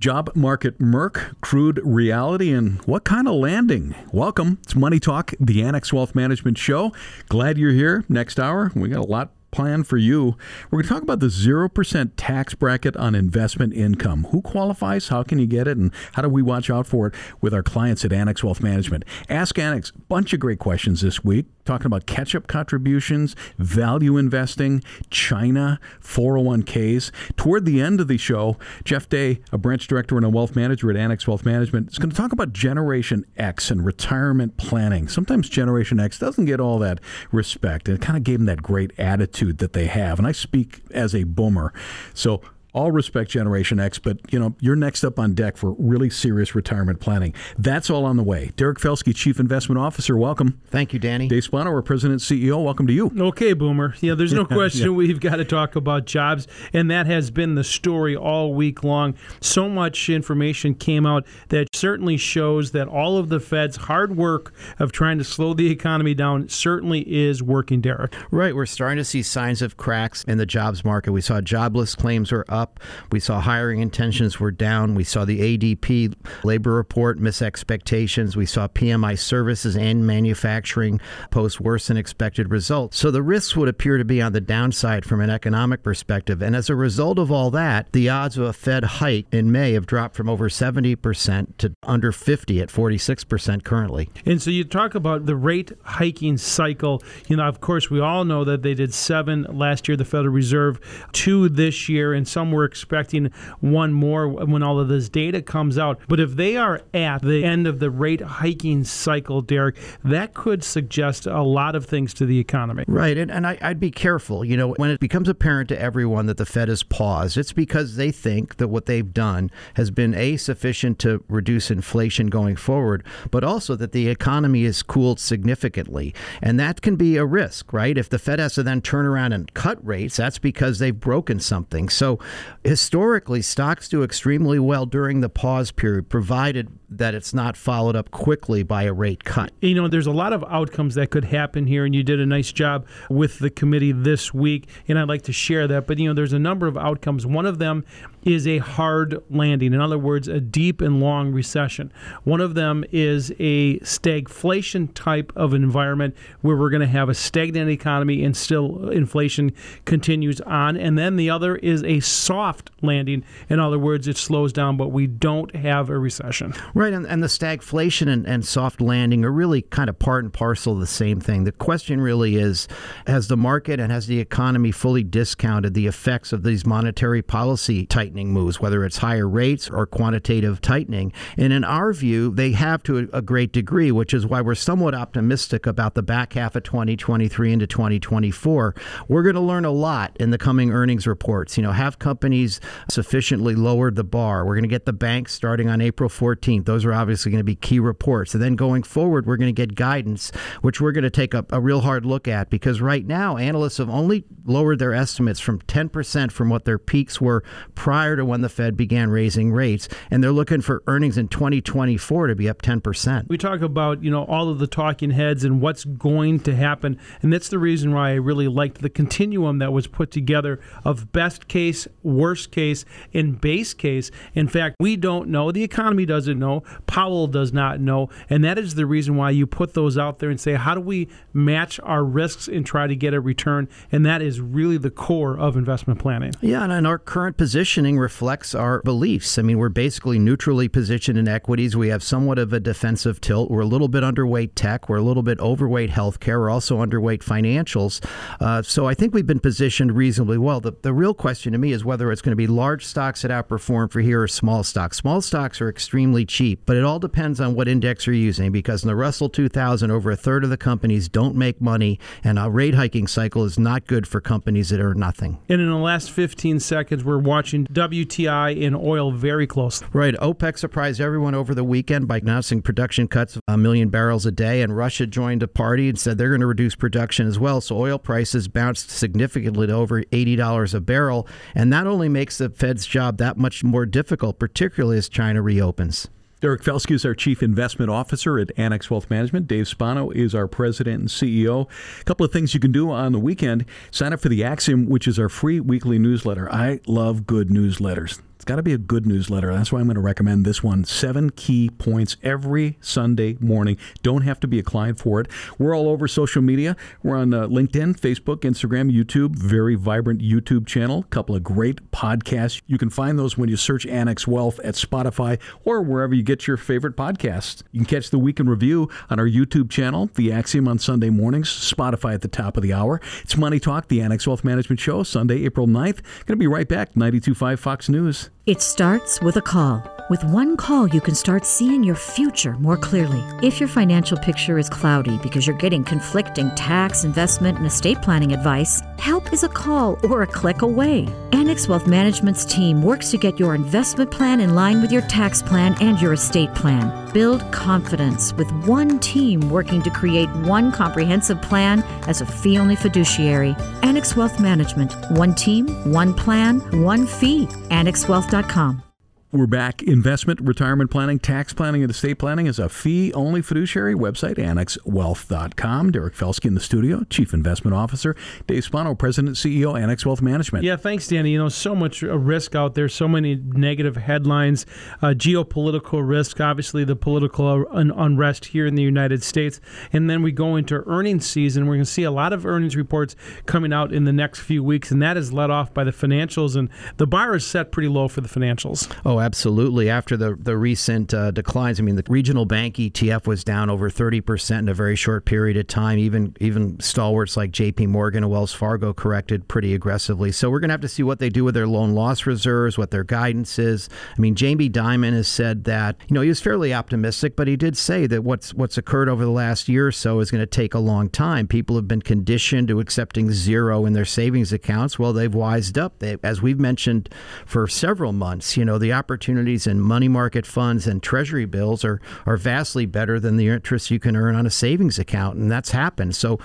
Job market murk, crude reality, and what kind of landing? Welcome. It's Money Talk, the Annex Wealth Management Show. Glad you're here. Next hour, we got a lot plan for you. We're going to talk about the 0% tax bracket on investment income. Who qualifies? How can you get it? And how do we watch out for it with our clients at Annex Wealth Management? Ask Annex. A bunch of great questions this week talking about catch up contributions, value investing, China, 401ks. Toward the end of the show, Jeff Day, a branch director and a wealth manager at Annex Wealth Management, is going to talk about Generation X and retirement planning. Sometimes Generation X doesn't get all that respect, it kind of gave them that great attitude that they have. And I speak as a boomer. So all respect Generation X, but you know you're next up on deck for really serious retirement planning. That's all on the way. Derek Felske, Chief Investment Officer, welcome. Thank you, Danny. Dave Spano, our President CEO, welcome to you. Okay, Boomer. Yeah, there's no question yeah. we've got to talk about jobs, and that has been the story all week long. So much information came out that certainly shows that all of the Fed's hard work of trying to slow the economy down certainly is working, Derek. Right. We're starting to see signs of cracks in the jobs market. We saw jobless claims were up up. We saw hiring intentions were down. We saw the ADP labor report miss expectations. We saw PMI services and manufacturing post worse than expected results. So the risks would appear to be on the downside from an economic perspective. And as a result of all that, the odds of a Fed hike in May have dropped from over 70% to under 50 at 46% currently. And so you talk about the rate hiking cycle. You know, of course, we all know that they did seven last year, the Federal Reserve, two this year, and some we're expecting one more when all of this data comes out. But if they are at the end of the rate hiking cycle, Derek, that could suggest a lot of things to the economy. Right. And, and I, would be careful. You know, when it becomes apparent to everyone that the Fed has paused, it's because they think that what they've done has been A, sufficient to reduce inflation going forward, but also that the economy is cooled significantly. And that can be a risk, right? If the Fed has to then turn around and cut rates, that's because they've broken something. So historically, stocks do extremely well during the pause period, provided that it's not followed up quickly by a rate cut. You know, there's a lot of outcomes that could happen here, and you did a nice job with the committee this week, and I'd like to share that. But, you know, there's a number of outcomes. One of them is a hard landing. In other words, a deep and long recession. One of them is a stagflation type of environment where we're going to have a stagnant economy and still inflation continues on. And then the other is a soft landing. In other words, it slows down, but we don't have a recession. Right. And, and the stagflation and, and soft landing are really kind of part and parcel of the same thing. The question really is has the market and has the economy fully discounted the effects of these monetary policy tightening? moves, whether it's higher rates or quantitative tightening. And in our view, they have to a, a great degree, which is why we're somewhat optimistic about the back half of 2023 into 2024. We're going to learn a lot in the coming earnings reports. You know, have companies sufficiently lowered the bar? We're going to get the banks starting on April 14th. Those are obviously going to be key reports. And then going forward, we're going to get guidance, which we're going to take a, a real hard look at because right now, analysts have only lowered their estimates from 10% from what their peaks were prior to when the Fed began raising rates, and they're looking for earnings in 2024 to be up 10%. We talk about, you know, all of the talking heads and what's going to happen, and that's the reason why I really liked the continuum that was put together of best case, worst case, and base case. In fact, we don't know, the economy doesn't know, Powell does not know, and that is the reason why you put those out there and say, how do we match our risks and try to get a return? And that is really the core of investment planning. Yeah, and in our current positioning, reflects our beliefs. I mean, we're basically neutrally positioned in equities. We have somewhat of a defensive tilt. We're a little bit underweight tech. We're a little bit overweight healthcare. We're also underweight financials. Uh, so I think we've been positioned reasonably well. The, the real question to me is whether it's going to be large stocks that outperform for here or small stocks. Small stocks are extremely cheap, but it all depends on what index you're using because in the Russell 2000, over a third of the companies don't make money, and a rate hiking cycle is not good for companies that are nothing. And in the last 15 seconds, we're watching WTI in oil very close. Right. OPEC surprised everyone over the weekend by announcing production cuts of a million barrels a day, and Russia joined the party and said they're going to reduce production as well. So oil prices bounced significantly to over $80 a barrel. And that only makes the Fed's job that much more difficult, particularly as China reopens. Derek Felske is our Chief Investment Officer at Annex Wealth Management. Dave Spano is our President and CEO. A couple of things you can do on the weekend. Sign up for the Axiom, which is our free weekly newsletter. I love good newsletters got to be a good newsletter. That's why I'm going to recommend this one. Seven key points every Sunday morning. Don't have to be a client for it. We're all over social media. We're on uh, LinkedIn, Facebook, Instagram, YouTube. Very vibrant YouTube channel. Couple of great podcasts. You can find those when you search Annex Wealth at Spotify or wherever you get your favorite podcasts. You can catch the week in review on our YouTube channel, The Axiom on Sunday mornings, Spotify at the top of the hour. It's Money Talk, the Annex Wealth Management Show, Sunday, April 9th. Going to be right back, 92.5 Fox News. It starts with a call. With one call, you can start seeing your future more clearly. If your financial picture is cloudy because you're getting conflicting tax, investment, and estate planning advice, help is a call or a click away. Annex Wealth Management's team works to get your investment plan in line with your tax plan and your estate plan. Build confidence with one team working to create one comprehensive plan as a fee only fiduciary. Annex Wealth Management. One team, one plan, one fee. AnnexWealth.com. We're back. Investment, retirement planning, tax planning, and estate planning is a fee only fiduciary website, annexwealth.com. Derek Felske in the studio, Chief Investment Officer. Dave Spano, President CEO, Annex Wealth Management. Yeah, thanks, Danny. You know, so much risk out there, so many negative headlines, uh, geopolitical risk, obviously the political un- unrest here in the United States. And then we go into earnings season. We're going to see a lot of earnings reports coming out in the next few weeks, and that is led off by the financials. And the bar is set pretty low for the financials. Oh, absolutely. After the the recent uh, declines, I mean, the regional bank ETF was down over thirty percent in a very short period of time. Even even stalwarts like J.P. Morgan and Wells Fargo corrected pretty aggressively. So we're going to have to see what they do with their loan loss reserves, what their guidance is. I mean, Jamie Dimon has said that you know he was fairly optimistic, but he did say that what's what's occurred over the last year or so is going to take a long time. People have been conditioned to accepting zero in their savings accounts. Well, they've wised up. They, as we've mentioned for several months, you know, the opportunities in money market funds and treasury bills are, are vastly better than the interest you can earn on a savings account. And that's happened. So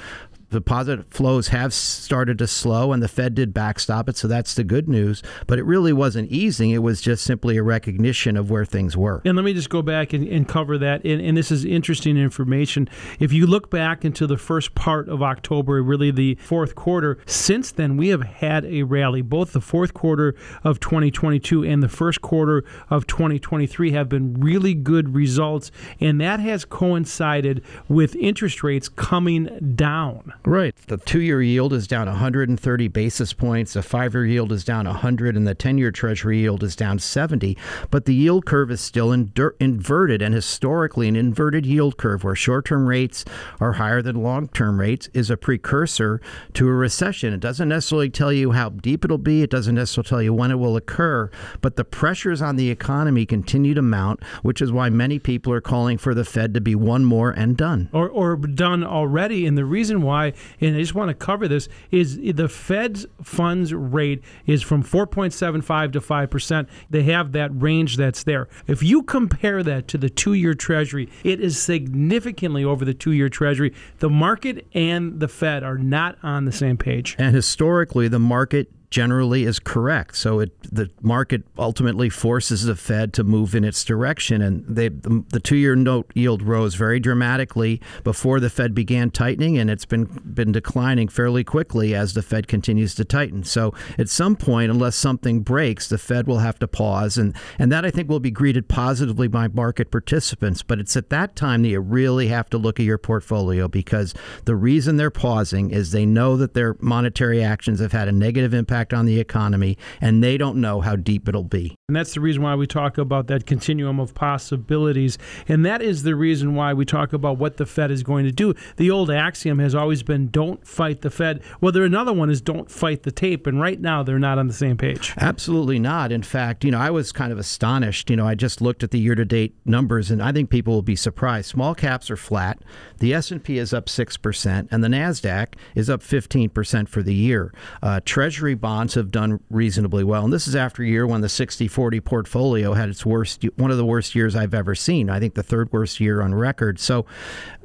deposit flows have started to slow, and the Fed did backstop it, so that's the good news. But it really wasn't easing; it was just simply a recognition of where things were. And let me just go back and, and cover that. And, and, this is interesting information. If you look back into the first part of October, really the fourth quarter, since then we have had a rally. Both the fourth quarter of 2022 and the first quarter of 2023 have been really good results, and that has coincided with interest rates coming down. Right. The two year yield is down 130 basis points, the five year yield is down 100, and the 10 year Treasury yield is down 70. But the yield curve is still inverted, and historically, an inverted yield curve where short term rates are higher than long term rates is a precursor to a recession. It doesn't necessarily tell you how deep it'll be, it doesn't necessarily tell you when it will occur, but the pressures on the economy continue to mount, which is why many people are calling for the Fed to be one more and done. Or, or done already. And the reason why and I just want to cover this, is the Fed's funds rate is from 4.75 to 5%. They have that range that's there. If you compare that to the two year Treasury, it is significantly over the two year Treasury. The market and the Fed are not on the same page. And historically, the market generally is correct. So it, the market ultimately forces the Fed to move in its direction. And they, the, the two-year note yield rose very dramatically before the Fed began tightening, and it's been been declining fairly quickly as the Fed continues to tighten. So at some point, unless something breaks, the Fed will have to pause, and and that I think will be greeted positively by market participants. But it's at that time that you really have to look at your portfolio because the reason they're pausing is they know that their monetary actions have had a negative impact impact on the economy, and they don't know how deep it'll be. And that's the reason why we talk about that continuum of possibilities. And that is the reason why we talk about what the Fed is going to do. The old axiom has always been don't fight the Fed. Well, there another one is don't fight the tape. And right now, they're not on the same page. Absolutely not. In fact, you know, I was kind of astonished. You know, I just looked at the year-to-date numbers, and I think people will be surprised. Small caps are flat. The S&P is up 6%, and the NASDAQ is up 15% for the year. Uh, Treasury bonds have done reasonably well. And this is after a year when the 60 40 portfolio had its worst, one of the worst years I've ever seen. I think the third worst year on record. So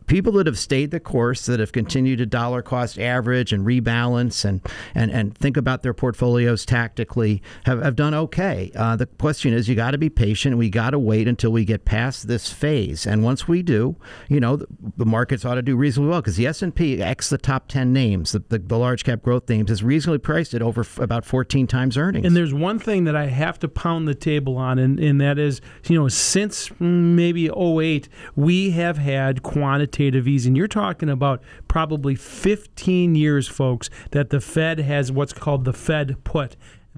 people that have stayed the course, that have continued to dollar cost average and rebalance and, and, and think about their portfolios tactically have, have done okay. Uh, the question is, you got to be patient. We got to wait until we get past this phase. And once we do, you know, the, the markets ought to do reasonably well because the S&P, X the top 10 names, the, the, the, large cap growth names, is reasonably priced at over f- about 14 times earnings. And there's one thing that I have to pound the table on, and, and that is, you know, since maybe 08, we have had quantitative quantitative easing. You're talking about probably 15 years, folks, that the Fed has what's called the Fed put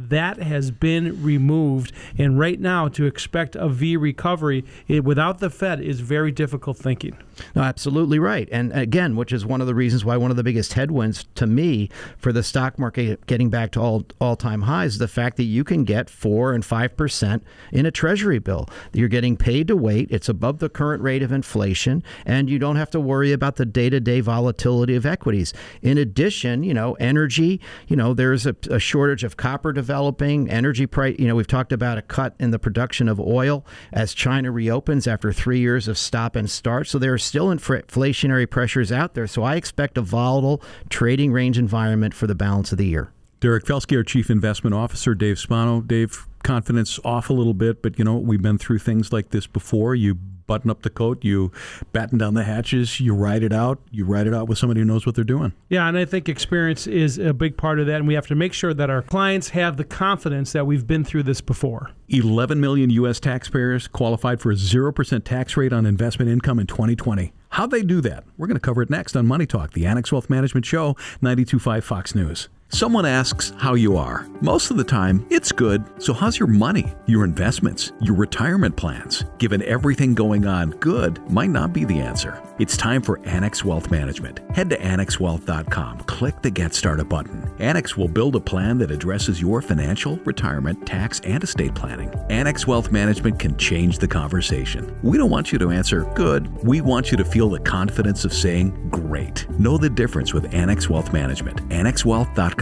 that has been removed. And right now, to expect a V recovery it, without the Fed is very difficult thinking. No, absolutely right. And again, which is one of the reasons why one of the biggest headwinds to me for the stock market getting back to all all time highs is the fact that you can get four and five percent in a treasury bill. You're getting paid to wait. It's above the current rate of inflation, and you don't have to worry about the day to day volatility of equities. In addition, you know, energy, you know, there's a, a shortage of copper developing, energy price. You know, we've talked about a cut in the production of oil as China reopens after three years of stop and start. So there's still inflationary pressures out there. So I expect a volatile trading range environment for the balance of the year. Derek Felske, our Chief Investment Officer, Dave Spano. Dave, confidence off a little bit, but you know, we've been through things like this before. You button up the coat, you batten down the hatches, you ride it out. You ride it out with somebody who knows what they're doing. Yeah, and I think experience is a big part of that, and we have to make sure that our clients have the confidence that we've been through this before. 11 million U.S. taxpayers qualified for a 0% tax rate on investment income in 2020. How'd they do that? We're going to cover it next on Money Talk, the Annex Wealth Management Show, 925 Fox News. Someone asks how you are. Most of the time, it's good. So, how's your money, your investments, your retirement plans? Given everything going on, good might not be the answer. It's time for Annex Wealth Management. Head to annexwealth.com, click the Get Started button. Annex will build a plan that addresses your financial, retirement, tax, and estate planning. Annex Wealth Management can change the conversation. We don't want you to answer good, we want you to feel the confidence of saying great. Know the difference with Annex Wealth Management. AnnexWealth.com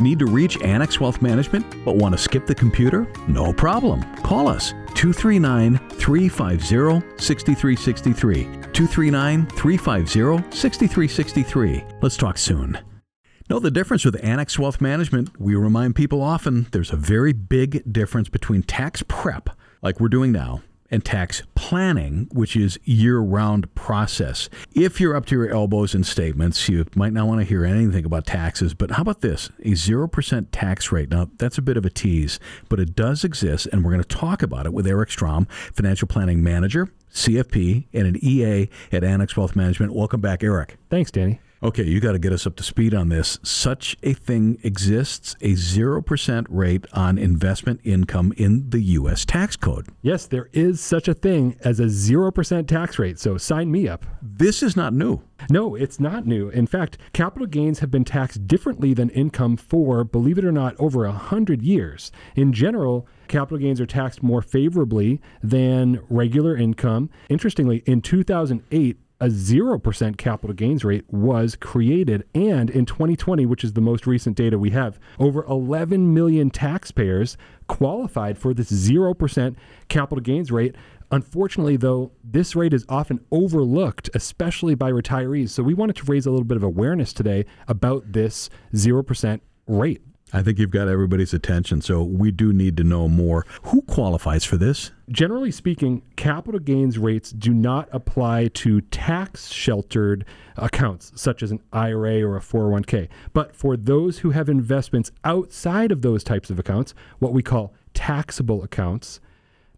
Need to reach Annex Wealth Management but want to skip the computer? No problem. Call us 239 350 6363. 239 350 6363. Let's talk soon. Know the difference with Annex Wealth Management? We remind people often there's a very big difference between tax prep, like we're doing now, and tax planning, which is year-round process. If you're up to your elbows in statements, you might not want to hear anything about taxes, but how about this? A 0% tax rate. Now, that's a bit of a tease, but it does exist, and we're going to talk about it with Eric Strom, financial planning manager, CFP, and an EA at Annex Wealth Management. Welcome back, Eric. Thanks, Danny. Okay, you got to get us up to speed on this. Such a thing exists a 0% rate on investment income in the U.S. tax code. Yes, there is such a thing as a 0% tax rate, so sign me up. This is not new. No, it's not new. In fact, capital gains have been taxed differently than income for, believe it or not, over a 100 years. In general, capital gains are taxed more favorably than regular income. Interestingly, in 2008, a 0% capital gains rate was created. And in 2020, which is the most recent data we have, over 11 million taxpayers qualified for this 0% capital gains rate. Unfortunately, though, this rate is often overlooked, especially by retirees. So we wanted to raise a little bit of awareness today about this 0% rate. I think you've got everybody's attention, so we do need to know more. Who qualifies for this? Generally speaking, capital gains rates do not apply to tax sheltered accounts, such as an IRA or a 401k. But for those who have investments outside of those types of accounts, what we call taxable accounts,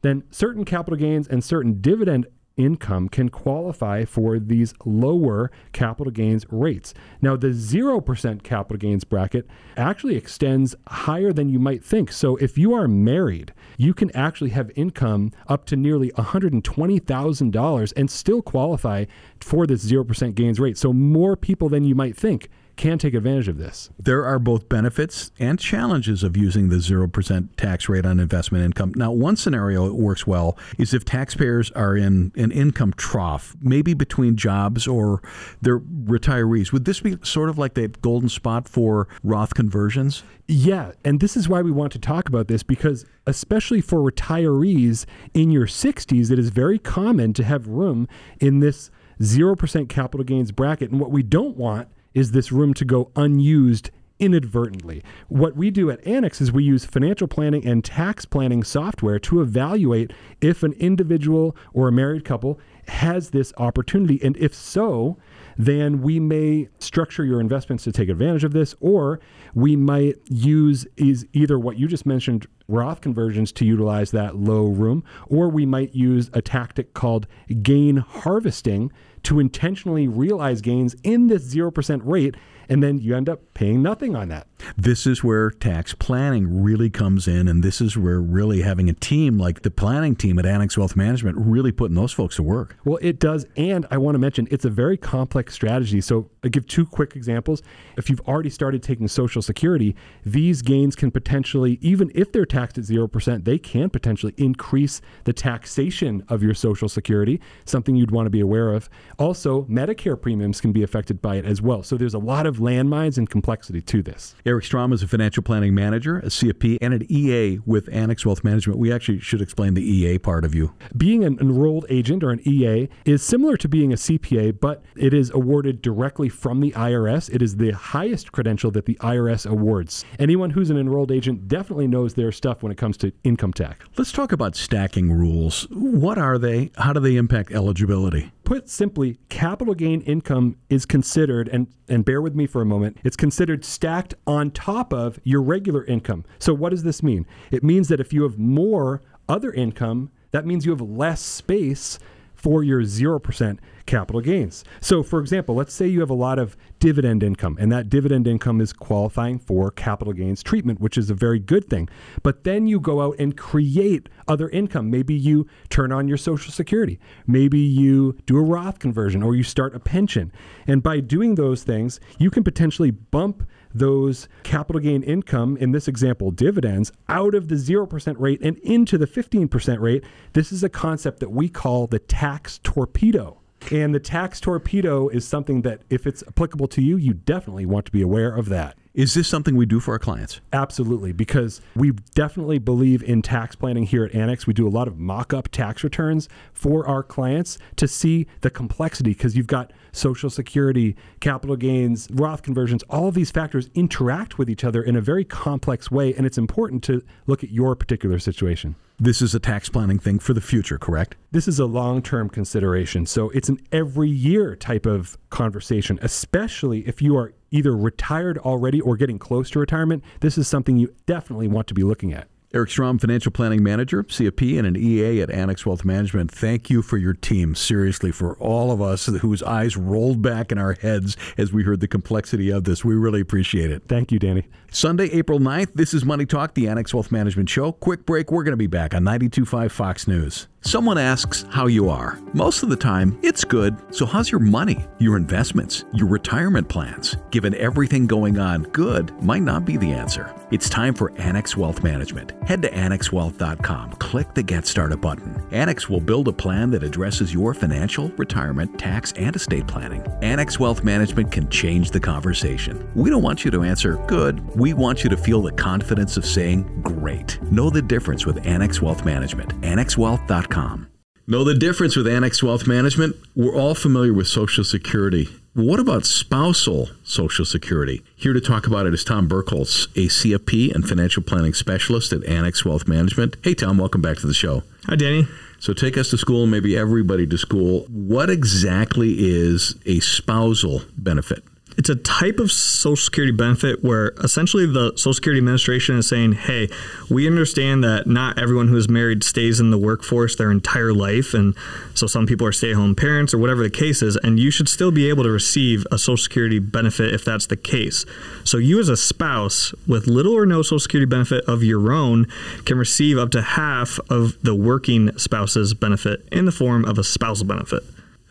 then certain capital gains and certain dividend income can qualify for these lower capital gains rates. Now, the 0% capital gains bracket actually extends higher than you might think. So, if you are married, you can actually have income up to nearly $120,000 and still qualify for this 0% gains rate. So, more people than you might think can take advantage of this. There are both benefits and challenges of using the 0% tax rate on investment income. Now, one scenario it works well is if taxpayers are in an income trough, maybe between jobs or they're retirees. Would this be sort of like the golden spot for Roth conversions? Yeah, and this is why we want to talk about this because, especially for retirees in your 60s, it is very common to have room in this 0% capital gains bracket. And what we don't want is this room to go unused inadvertently. What we do at Annex is we use financial planning and tax planning software to evaluate if an individual or a married couple has this opportunity. And if so, then we may structure your investments to take advantage of this, or we might use is either what you just mentioned, Roth conversions to utilize that low room, or we might use a tactic called gain harvesting to intentionally realize gains in this 0% rate and then you end up paying nothing on that. This is where tax planning really comes in, and this is where really having a team like the planning team at Annex Wealth Management really putting those folks to work. Well, it does, and I want to mention it's a very complex strategy. So I give two quick examples. If you've already started taking Social Security, these gains can potentially, even if they're taxed at zero percent, they can potentially increase the taxation of your Social Security. Something you'd want to be aware of. Also, Medicare premiums can be affected by it as well. So there's a lot of landmines and complexity to this. Eric Strom is a financial planning manager, a CFP, and an EA with Annex Wealth Management. We actually should explain the EA part of you. Being an enrolled agent or an EA is similar to being a CPA, but it is awarded directly from the IRS. It is the highest credential that the IRS awards. Anyone who's an enrolled agent definitely knows their stuff when it comes to income tax. Let's talk about stacking rules. What are they? How do they impact eligibility? Put simply, capital gain income is considered, and, and bear with me for a moment, it's considered stacked on top of your regular income. So, what does this mean? It means that if you have more other income, that means you have less space for your 0% capital gains. So, for example, let's say you have a lot of dividend income, and that dividend income is qualifying for capital gains treatment, which is a very good thing. But then you go out and create other income. Maybe you turn on your Social Security, maybe you do a Roth conversion, or you start a pension. And by doing those things, you can potentially bump those capital gain income, in this example, dividends, out of the 0% rate and into the 15% rate. This is a concept that we call the tax torpedo. And the tax torpedo is something that, if it's applicable to you, you definitely want to be aware of that. Is this something we do for our clients? Absolutely, because we definitely believe in tax planning here at Annex. We do a lot of mock up tax returns for our clients to see the complexity because you've got Social Security, capital gains, Roth conversions, all of these factors interact with each other in a very complex way. And it's important to look at your particular situation. This is a tax planning thing for the future, correct? This is a long term consideration. So it's an every year type of conversation, especially if you are either retired already or getting close to retirement. This is something you definitely want to be looking at. Eric Strom, Financial Planning Manager, CFP, and an EA at Annex Wealth Management. Thank you for your team, seriously, for all of us whose eyes rolled back in our heads as we heard the complexity of this. We really appreciate it. Thank you, Danny. Sunday, April 9th, this is Money Talk, the Annex Wealth Management Show. Quick break. We're going to be back on 92.5 Fox News. Someone asks how you are. Most of the time, it's good. So, how's your money, your investments, your retirement plans? Given everything going on, good might not be the answer. It's time for Annex Wealth Management. Head to annexwealth.com, click the Get Started button. Annex will build a plan that addresses your financial, retirement, tax, and estate planning. Annex Wealth Management can change the conversation. We don't want you to answer good, we want you to feel the confidence of saying great. Know the difference with Annex Wealth Management. AnnexWealth.com. Know the difference with Annex Wealth Management? We're all familiar with Social Security. What about spousal Social Security? Here to talk about it is Tom Burkholz, a CFP and financial planning specialist at Annex Wealth Management. Hey, Tom, welcome back to the show. Hi, Danny. So take us to school, maybe everybody to school. What exactly is a spousal benefit? It's a type of Social Security benefit where essentially the Social Security Administration is saying, hey, we understand that not everyone who is married stays in the workforce their entire life. And so some people are stay at home parents or whatever the case is. And you should still be able to receive a Social Security benefit if that's the case. So you, as a spouse with little or no Social Security benefit of your own, can receive up to half of the working spouse's benefit in the form of a spousal benefit.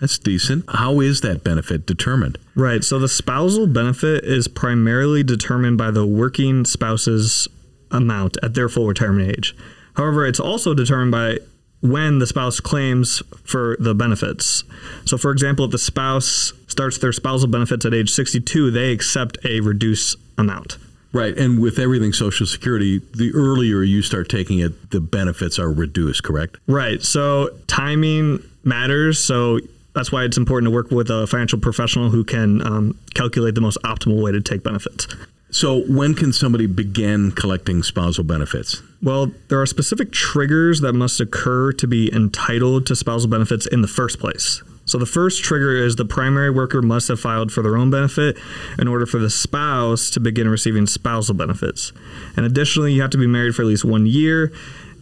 That's decent. How is that benefit determined? Right. So the spousal benefit is primarily determined by the working spouse's amount at their full retirement age. However, it's also determined by when the spouse claims for the benefits. So, for example, if the spouse starts their spousal benefits at age 62, they accept a reduced amount. Right. And with everything Social Security, the earlier you start taking it, the benefits are reduced, correct? Right. So, timing matters. So, that's why it's important to work with a financial professional who can um, calculate the most optimal way to take benefits. So, when can somebody begin collecting spousal benefits? Well, there are specific triggers that must occur to be entitled to spousal benefits in the first place. So, the first trigger is the primary worker must have filed for their own benefit in order for the spouse to begin receiving spousal benefits. And additionally, you have to be married for at least one year.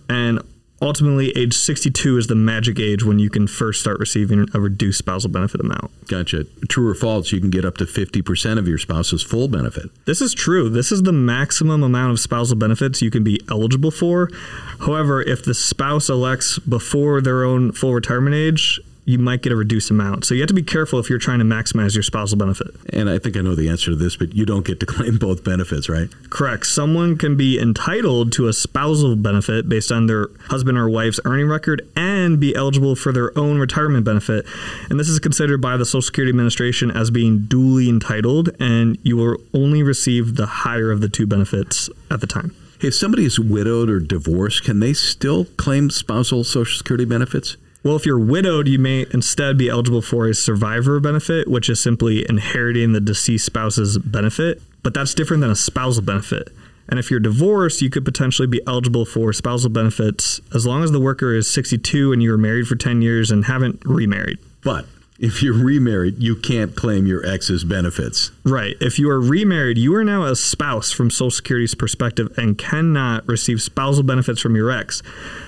And ultimately age 62 is the magic age when you can first start receiving a reduced spousal benefit amount. Gotcha. True or false, you can get up to 50% of your spouse's full benefit. This is true. This is the maximum amount of spousal benefits you can be eligible for. However, if the spouse elects before their own full retirement age, you might get a reduced amount. So you have to be careful if you're trying to maximize your spousal benefit. And I think I know the answer to this, but you don't get to claim both benefits, right? Correct. Someone can be entitled to a spousal benefit based on their husband or wife's earning record and be eligible for their own retirement benefit. And this is considered by the Social Security Administration as being duly entitled, and you will only receive the higher of the two benefits at the time. If somebody is widowed or divorced, can they still claim spousal Social Security benefits? Well, if you're widowed, you may instead be eligible for a survivor benefit, which is simply inheriting the deceased spouse's benefit, but that's different than a spousal benefit. And if you're divorced, you could potentially be eligible for spousal benefits as long as the worker is 62 and you were married for 10 years and haven't remarried. But if you're remarried, you can't claim your ex's benefits. Right. If you are remarried, you are now a spouse from Social Security's perspective and cannot receive spousal benefits from your ex.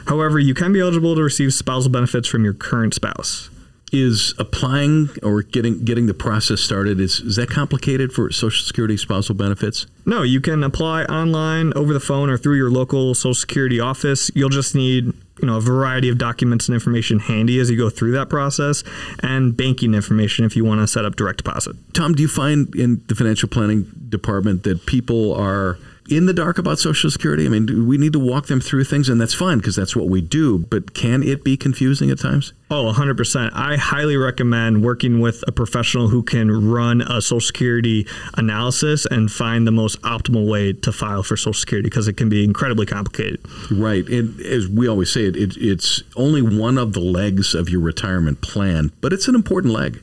However, you can be eligible to receive spousal benefits from your current spouse. Is applying or getting getting the process started is is that complicated for Social Security spousal benefits? No, you can apply online, over the phone, or through your local Social Security office. You'll just need you know a variety of documents and information handy as you go through that process and banking information if you want to set up direct deposit tom do you find in the financial planning department that people are in the dark about Social Security? I mean, we need to walk them through things, and that's fine because that's what we do. But can it be confusing at times? Oh, 100%. I highly recommend working with a professional who can run a Social Security analysis and find the most optimal way to file for Social Security because it can be incredibly complicated. Right. And as we always say, it, it, it's only one of the legs of your retirement plan, but it's an important leg.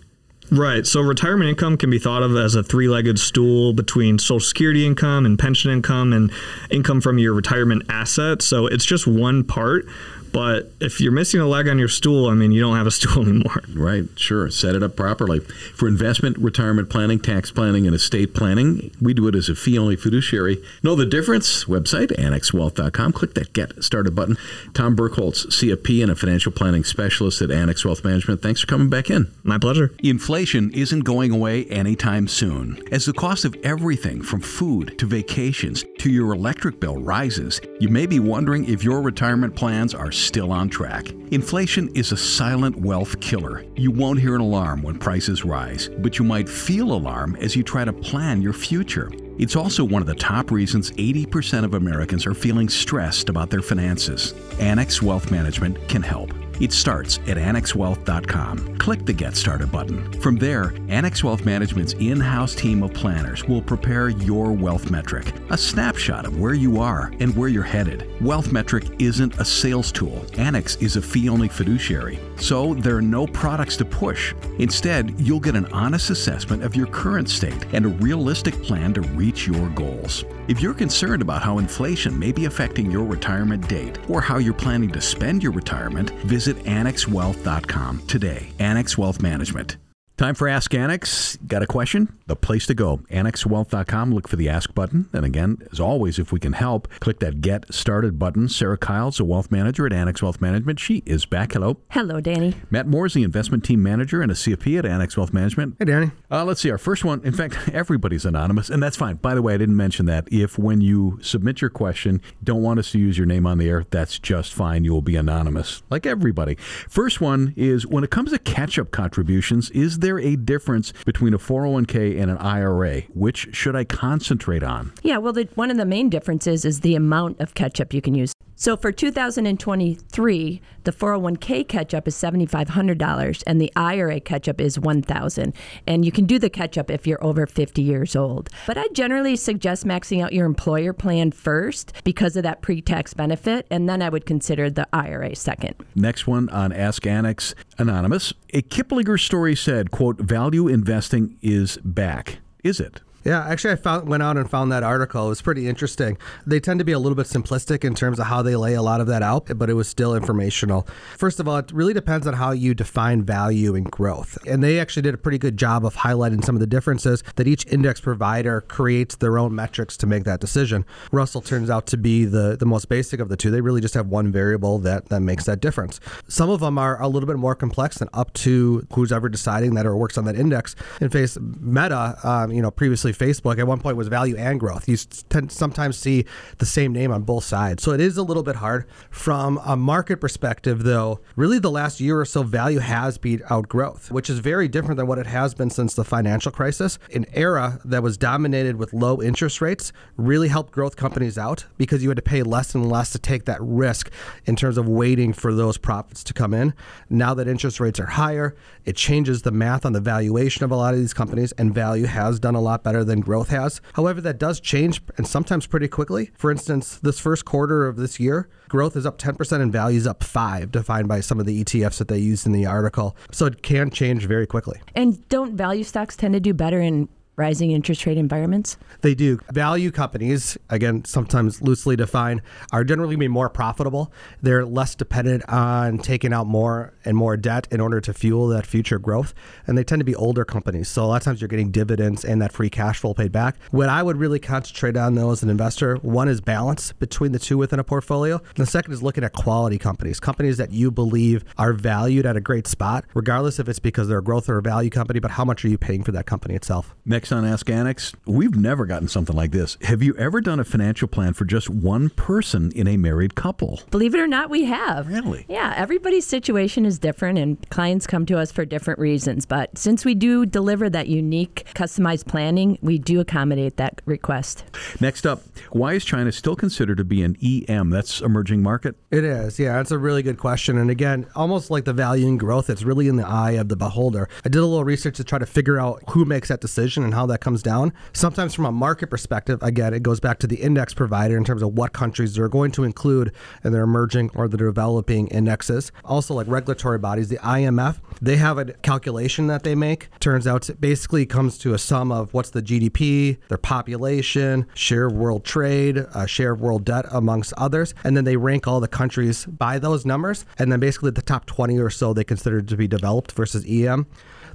Right. So retirement income can be thought of as a three legged stool between Social Security income and pension income and income from your retirement assets. So it's just one part. But if you're missing a leg on your stool, I mean, you don't have a stool anymore. Right, sure. Set it up properly. For investment, retirement planning, tax planning, and estate planning, we do it as a fee only fiduciary. Know the difference? Website, annexwealth.com. Click that Get Started button. Tom Burkholz, CFP and a financial planning specialist at Annex Wealth Management. Thanks for coming back in. My pleasure. Inflation isn't going away anytime soon. As the cost of everything from food to vacations to your electric bill rises, you may be wondering if your retirement plans are still on track. Inflation is a silent wealth killer. You won't hear an alarm when prices rise, but you might feel alarm as you try to plan your future. It's also one of the top reasons 80% of Americans are feeling stressed about their finances. Annex Wealth Management can help. It starts at annexwealth.com. Click the Get Started button. From there, Annex Wealth Management's in house team of planners will prepare your wealth metric, a snapshot of where you are and where you're headed. Wealth Metric isn't a sales tool, Annex is a fee only fiduciary, so there are no products to push. Instead, you'll get an honest assessment of your current state and a realistic plan to reach your goals. If you're concerned about how inflation may be affecting your retirement date or how you're planning to spend your retirement, visit annexwealth.com today. Annex Wealth Management. Time for Ask Annex. Got a question? The place to go. AnnexWealth.com. Look for the Ask button. And again, as always, if we can help, click that Get Started button. Sarah Kyles, a wealth manager at Annex Wealth Management. She is back. Hello. Hello, Danny. Matt Moore is the investment team manager and a CFP at Annex Wealth Management. Hey, Danny. Uh, let's see. Our first one, in fact, everybody's anonymous, and that's fine. By the way, I didn't mention that. If when you submit your question, don't want us to use your name on the air, that's just fine. You will be anonymous, like everybody. First one is when it comes to catch up contributions, is there a difference between a 401k and an IRA? Which should I concentrate on? Yeah, well, the, one of the main differences is the amount of catch up you can use. So for 2023, the 401k catch up is $7,500 and the IRA catch up is 1000 And you can do the catch up if you're over 50 years old. But I generally suggest maxing out your employer plan first because of that pre tax benefit, and then I would consider the IRA second. Next one on Ask Annex Anonymous. A Kiplinger story said, quote, value investing is back. Is it? Yeah, actually, I found went out and found that article. It was pretty interesting. They tend to be a little bit simplistic in terms of how they lay a lot of that out, but it was still informational. First of all, it really depends on how you define value and growth. And they actually did a pretty good job of highlighting some of the differences that each index provider creates their own metrics to make that decision. Russell turns out to be the, the most basic of the two. They really just have one variable that, that makes that difference. Some of them are a little bit more complex and up to who's ever deciding that or works on that index. In face Meta, um, you know, previously Facebook at one point was value and growth. You tend sometimes see the same name on both sides. So it is a little bit hard. From a market perspective, though, really the last year or so, value has beat out growth, which is very different than what it has been since the financial crisis. An era that was dominated with low interest rates really helped growth companies out because you had to pay less and less to take that risk in terms of waiting for those profits to come in. Now that interest rates are higher, it changes the math on the valuation of a lot of these companies, and value has done a lot better than growth has. However, that does change and sometimes pretty quickly. For instance, this first quarter of this year, growth is up 10% and value is up 5 defined by some of the ETFs that they used in the article. So it can change very quickly. And don't value stocks tend to do better in rising interest rate environments? They do. Value companies, again, sometimes loosely defined, are generally be more profitable. They're less dependent on taking out more and more debt in order to fuel that future growth. And they tend to be older companies. So a lot of times you're getting dividends and that free cash flow paid back. What I would really concentrate on though as an investor, one is balance between the two within a portfolio. And the second is looking at quality companies, companies that you believe are valued at a great spot, regardless if it's because they're a growth or a value company, but how much are you paying for that company itself? Next on Ask Annex, we've never gotten something like this. Have you ever done a financial plan for just one person in a married couple? Believe it or not, we have. Really? Yeah, everybody's situation is different and clients come to us for different reasons. But since we do deliver that unique, customized planning, we do accommodate that request. Next up, why is China still considered to be an EM? That's emerging market? It is. Yeah, that's a really good question. And again, almost like the value and growth, it's really in the eye of the beholder. I did a little research to try to figure out who makes that decision and how that comes down. Sometimes from a market perspective, again, it goes back to the index provider in terms of what countries they're going to include in their emerging or the developing indexes. Also, like regulatory bodies, the IMF, they have a calculation that they make. Turns out it basically comes to a sum of what's the GDP, their population, share of world trade, uh, share of world debt, amongst others. And then they rank all the countries by those numbers. And then basically the top 20 or so they consider to be developed versus EM.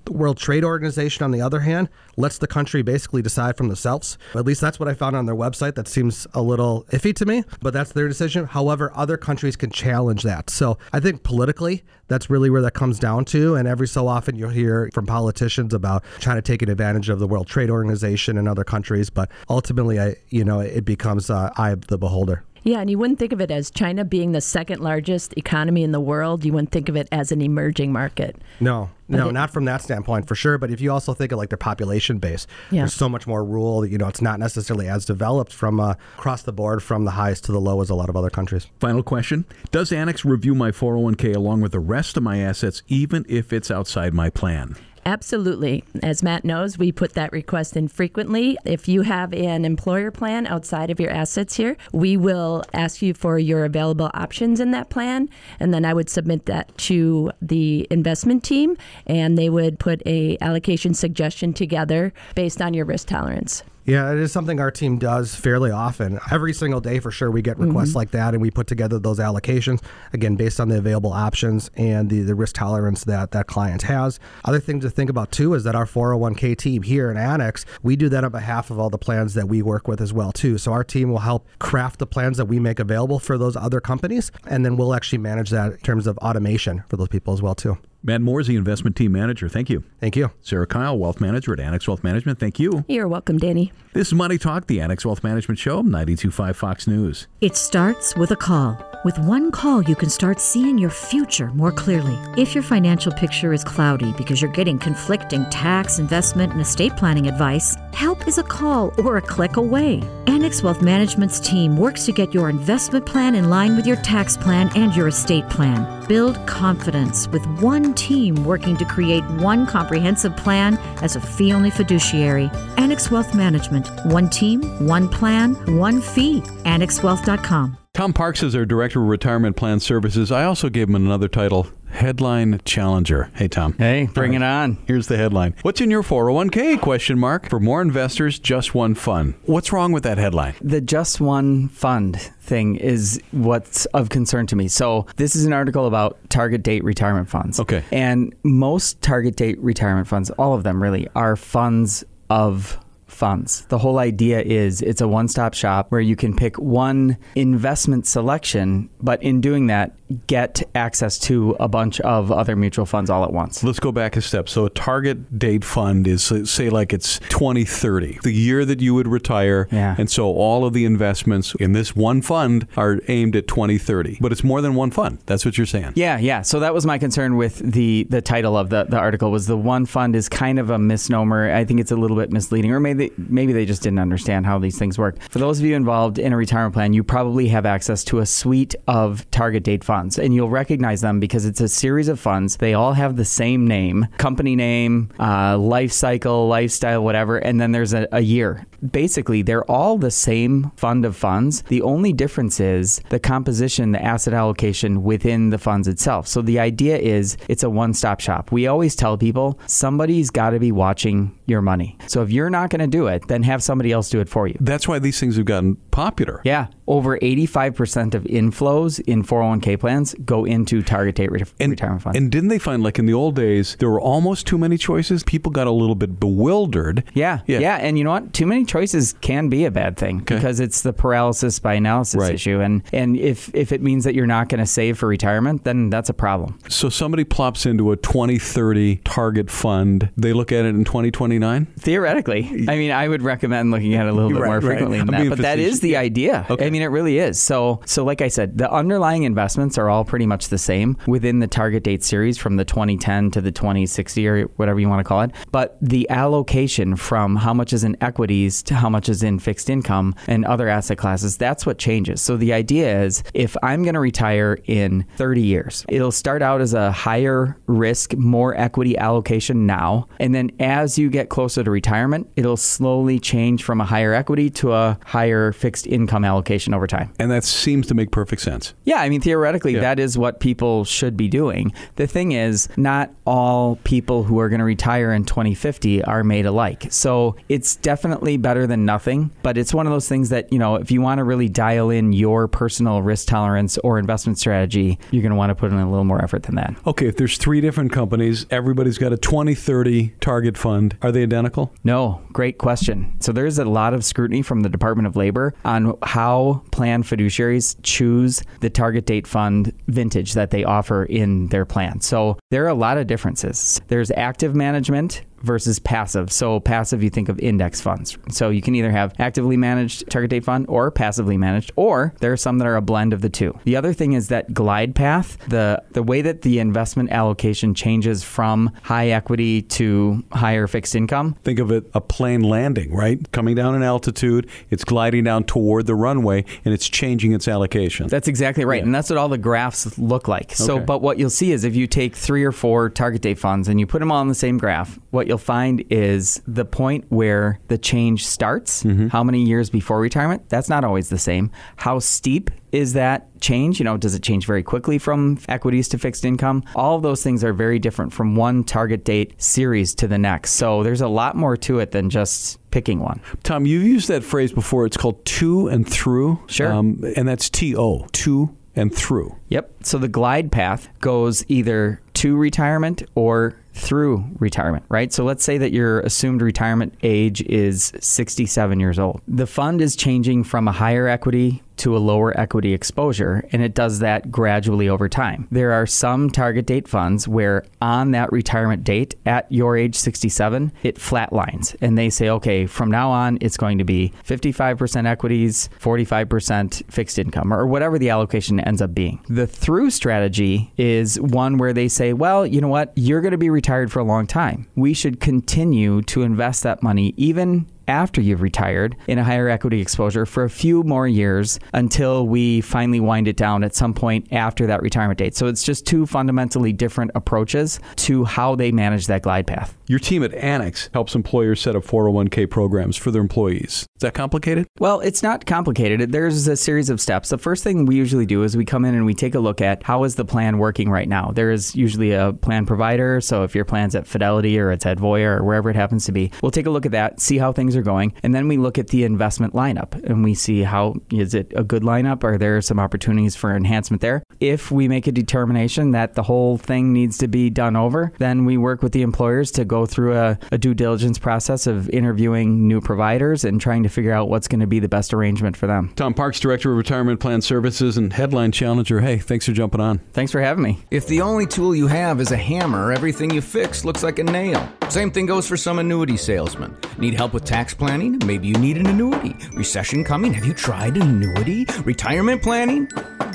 The World Trade Organization, on the other hand, lets the country basically decide from themselves. At least that's what I found on their website. That seems a little iffy to me, but that's their decision. However, other countries can challenge that. So I think politically, that's really where that comes down to. And every so often you'll hear from politicians about trying to take advantage of the World Trade Organization and other countries. But ultimately, I, you know, it becomes uh, eye of the beholder. Yeah, and you wouldn't think of it as China being the second largest economy in the world. You wouldn't think of it as an emerging market. No, no, it, not from that standpoint for sure. But if you also think of like their population base, yeah. there's so much more rural. You know, it's not necessarily as developed from uh, across the board, from the highest to the low as a lot of other countries. Final question: Does Annex review my 401k along with the rest of my assets, even if it's outside my plan? Absolutely. As Matt knows, we put that request in frequently. If you have an employer plan outside of your assets here, we will ask you for your available options in that plan, and then I would submit that to the investment team, and they would put a allocation suggestion together based on your risk tolerance. Yeah, it is something our team does fairly often. Every single day, for sure, we get requests mm-hmm. like that, and we put together those allocations again based on the available options and the, the risk tolerance that that client has. Other thing to think about too is that our 401k team here in Annex, we do that on behalf of all the plans that we work with as well too. So our team will help craft the plans that we make available for those other companies, and then we'll actually manage that in terms of automation for those people as well too. Matt Moore is the investment team manager. Thank you. Thank you. Sarah Kyle, wealth manager at Annex Wealth Management. Thank you. You're welcome, Danny. This is Money Talk, the Annex Wealth Management Show, 925 Fox News. It starts with a call. With one call, you can start seeing your future more clearly. If your financial picture is cloudy because you're getting conflicting tax, investment, and estate planning advice, help is a call or a click away. Annex Wealth Management's team works to get your investment plan in line with your tax plan and your estate plan. Build confidence with one team working to create one comprehensive plan as a fee only fiduciary. Annex Wealth Management. One team, one plan, one fee. AnnexWealth.com. Tom Parks is our Director of Retirement Plan Services. I also gave him another title Headline Challenger. Hey Tom. Hey, bring right. it on. Here's the headline. What's in your 401k? Question mark. For more investors, just one fund. What's wrong with that headline? The just one fund thing is what's of concern to me. So, this is an article about target date retirement funds. Okay. And most target date retirement funds, all of them really, are funds of funds. The whole idea is it's a one stop shop where you can pick one investment selection, but in doing that, get access to a bunch of other mutual funds all at once. Let's go back a step. So a target date fund is say like it's 2030, the year that you would retire. Yeah. And so all of the investments in this one fund are aimed at 2030. But it's more than one fund. That's what you're saying. Yeah, yeah. So that was my concern with the the title of the, the article was the one fund is kind of a misnomer. I think it's a little bit misleading or maybe maybe they just didn't understand how these things work. For those of you involved in a retirement plan, you probably have access to a suite of target date funds funds, and you'll recognize them because it's a series of funds. They all have the same name, company name, uh, life cycle, lifestyle, whatever, and then there's a, a year. Basically, they're all the same fund of funds. The only difference is the composition, the asset allocation within the funds itself. So the idea is it's a one stop shop. We always tell people somebody's got to be watching your money. So if you're not going to do it, then have somebody else do it for you. That's why these things have gotten popular. Yeah. Over 85% of inflows in 401k plans go into target date re- and, retirement funds. And didn't they find, like in the old days, there were almost too many choices? People got a little bit bewildered. Yeah. Yeah. yeah. And you know what? Too many choices can be a bad thing okay. because it's the paralysis by analysis right. issue. And, and if, if it means that you're not going to save for retirement, then that's a problem. So somebody plops into a 2030 target fund, they look at it in 2029? Theoretically. I mean, I would recommend looking at it a little bit right, more frequently right. than that. But that is the idea. Okay. I mean, it really is. So, so like I said, the underlying investments are all pretty much the same within the target date series from the 2010 to the 2060 or whatever you want to call it. But the allocation from how much is in equities to how much is in fixed income and other asset classes, that's what changes. So the idea is if I'm going to retire in 30 years, it'll start out as a higher risk, more equity allocation now. And then as you get closer to retirement, it'll slowly change from a higher equity to a higher fixed income allocation over time. And that seems to make perfect sense. Yeah, I mean, theoretically, yeah. that is what people should be doing. The thing is, not all people who are going to retire in 2050 are made alike. So it's definitely better than nothing, but it's one of those things that, you know, if you want to really dial in your personal risk tolerance or investment strategy, you're going to want to put in a little more effort than that. Okay, if there's three different companies, everybody's got a 2030 target fund, are they identical? No, great question. So there's a lot of scrutiny from the Department of Labor on how plan fiduciaries choose the target date fund vintage that they offer in their plan. So there are a lot of differences. There's active management, versus passive. So passive, you think of index funds. So you can either have actively managed target date fund or passively managed, or there are some that are a blend of the two. The other thing is that glide path, the the way that the investment allocation changes from high equity to higher fixed income. Think of it a plane landing, right? Coming down in altitude, it's gliding down toward the runway and it's changing its allocation. That's exactly right. Yeah. And that's what all the graphs look like. So okay. but what you'll see is if you take 3 or 4 target date funds and you put them all on the same graph, what you'll find is the point where the change starts, mm-hmm. how many years before retirement, that's not always the same. How steep is that change? You know, does it change very quickly from equities to fixed income? All of those things are very different from one target date series to the next. So there's a lot more to it than just picking one. Tom, you've used that phrase before. It's called to and through. Sure. Um, and that's T O, to and through. Yep. So the glide path goes either to retirement or through retirement, right? So let's say that your assumed retirement age is 67 years old. The fund is changing from a higher equity to a lower equity exposure, and it does that gradually over time. There are some target date funds where on that retirement date at your age 67, it flatlines and they say, okay, from now on, it's going to be 55% equities, 45% fixed income, or whatever the allocation ends up being. The through strategy is one where they say, well, you know what, you're going to be retired for a long time. We should continue to invest that money even after you've retired in a higher equity exposure for a few more years until we finally wind it down at some point after that retirement date. So it's just two fundamentally different approaches to how they manage that glide path. Your team at Annex helps employers set up 401k programs for their employees. Is that complicated? Well, it's not complicated. There's a series of steps. The first thing we usually do is we come in and we take a look at how is the plan working right now. There is usually a plan provider. So if your plan's at Fidelity or it's at Voya or wherever it happens to be, we'll take a look at that, see how things are going, and then we look at the investment lineup and we see how is it a good lineup? Are there some opportunities for enhancement there? If we make a determination that the whole thing needs to be done over, then we work with the employers to go through a, a due diligence process of interviewing new providers and trying to figure out what's going to be the best arrangement for them. Tom Parks, Director of Retirement Plan Services and Headline Challenger. Hey, thanks for jumping on. Thanks for having me. If the only tool you have is a hammer, everything you fix looks like a nail. Same thing goes for some annuity salesman. Need help with tax planning? Maybe you need an annuity. Recession coming? Have you tried an annuity? Retirement planning?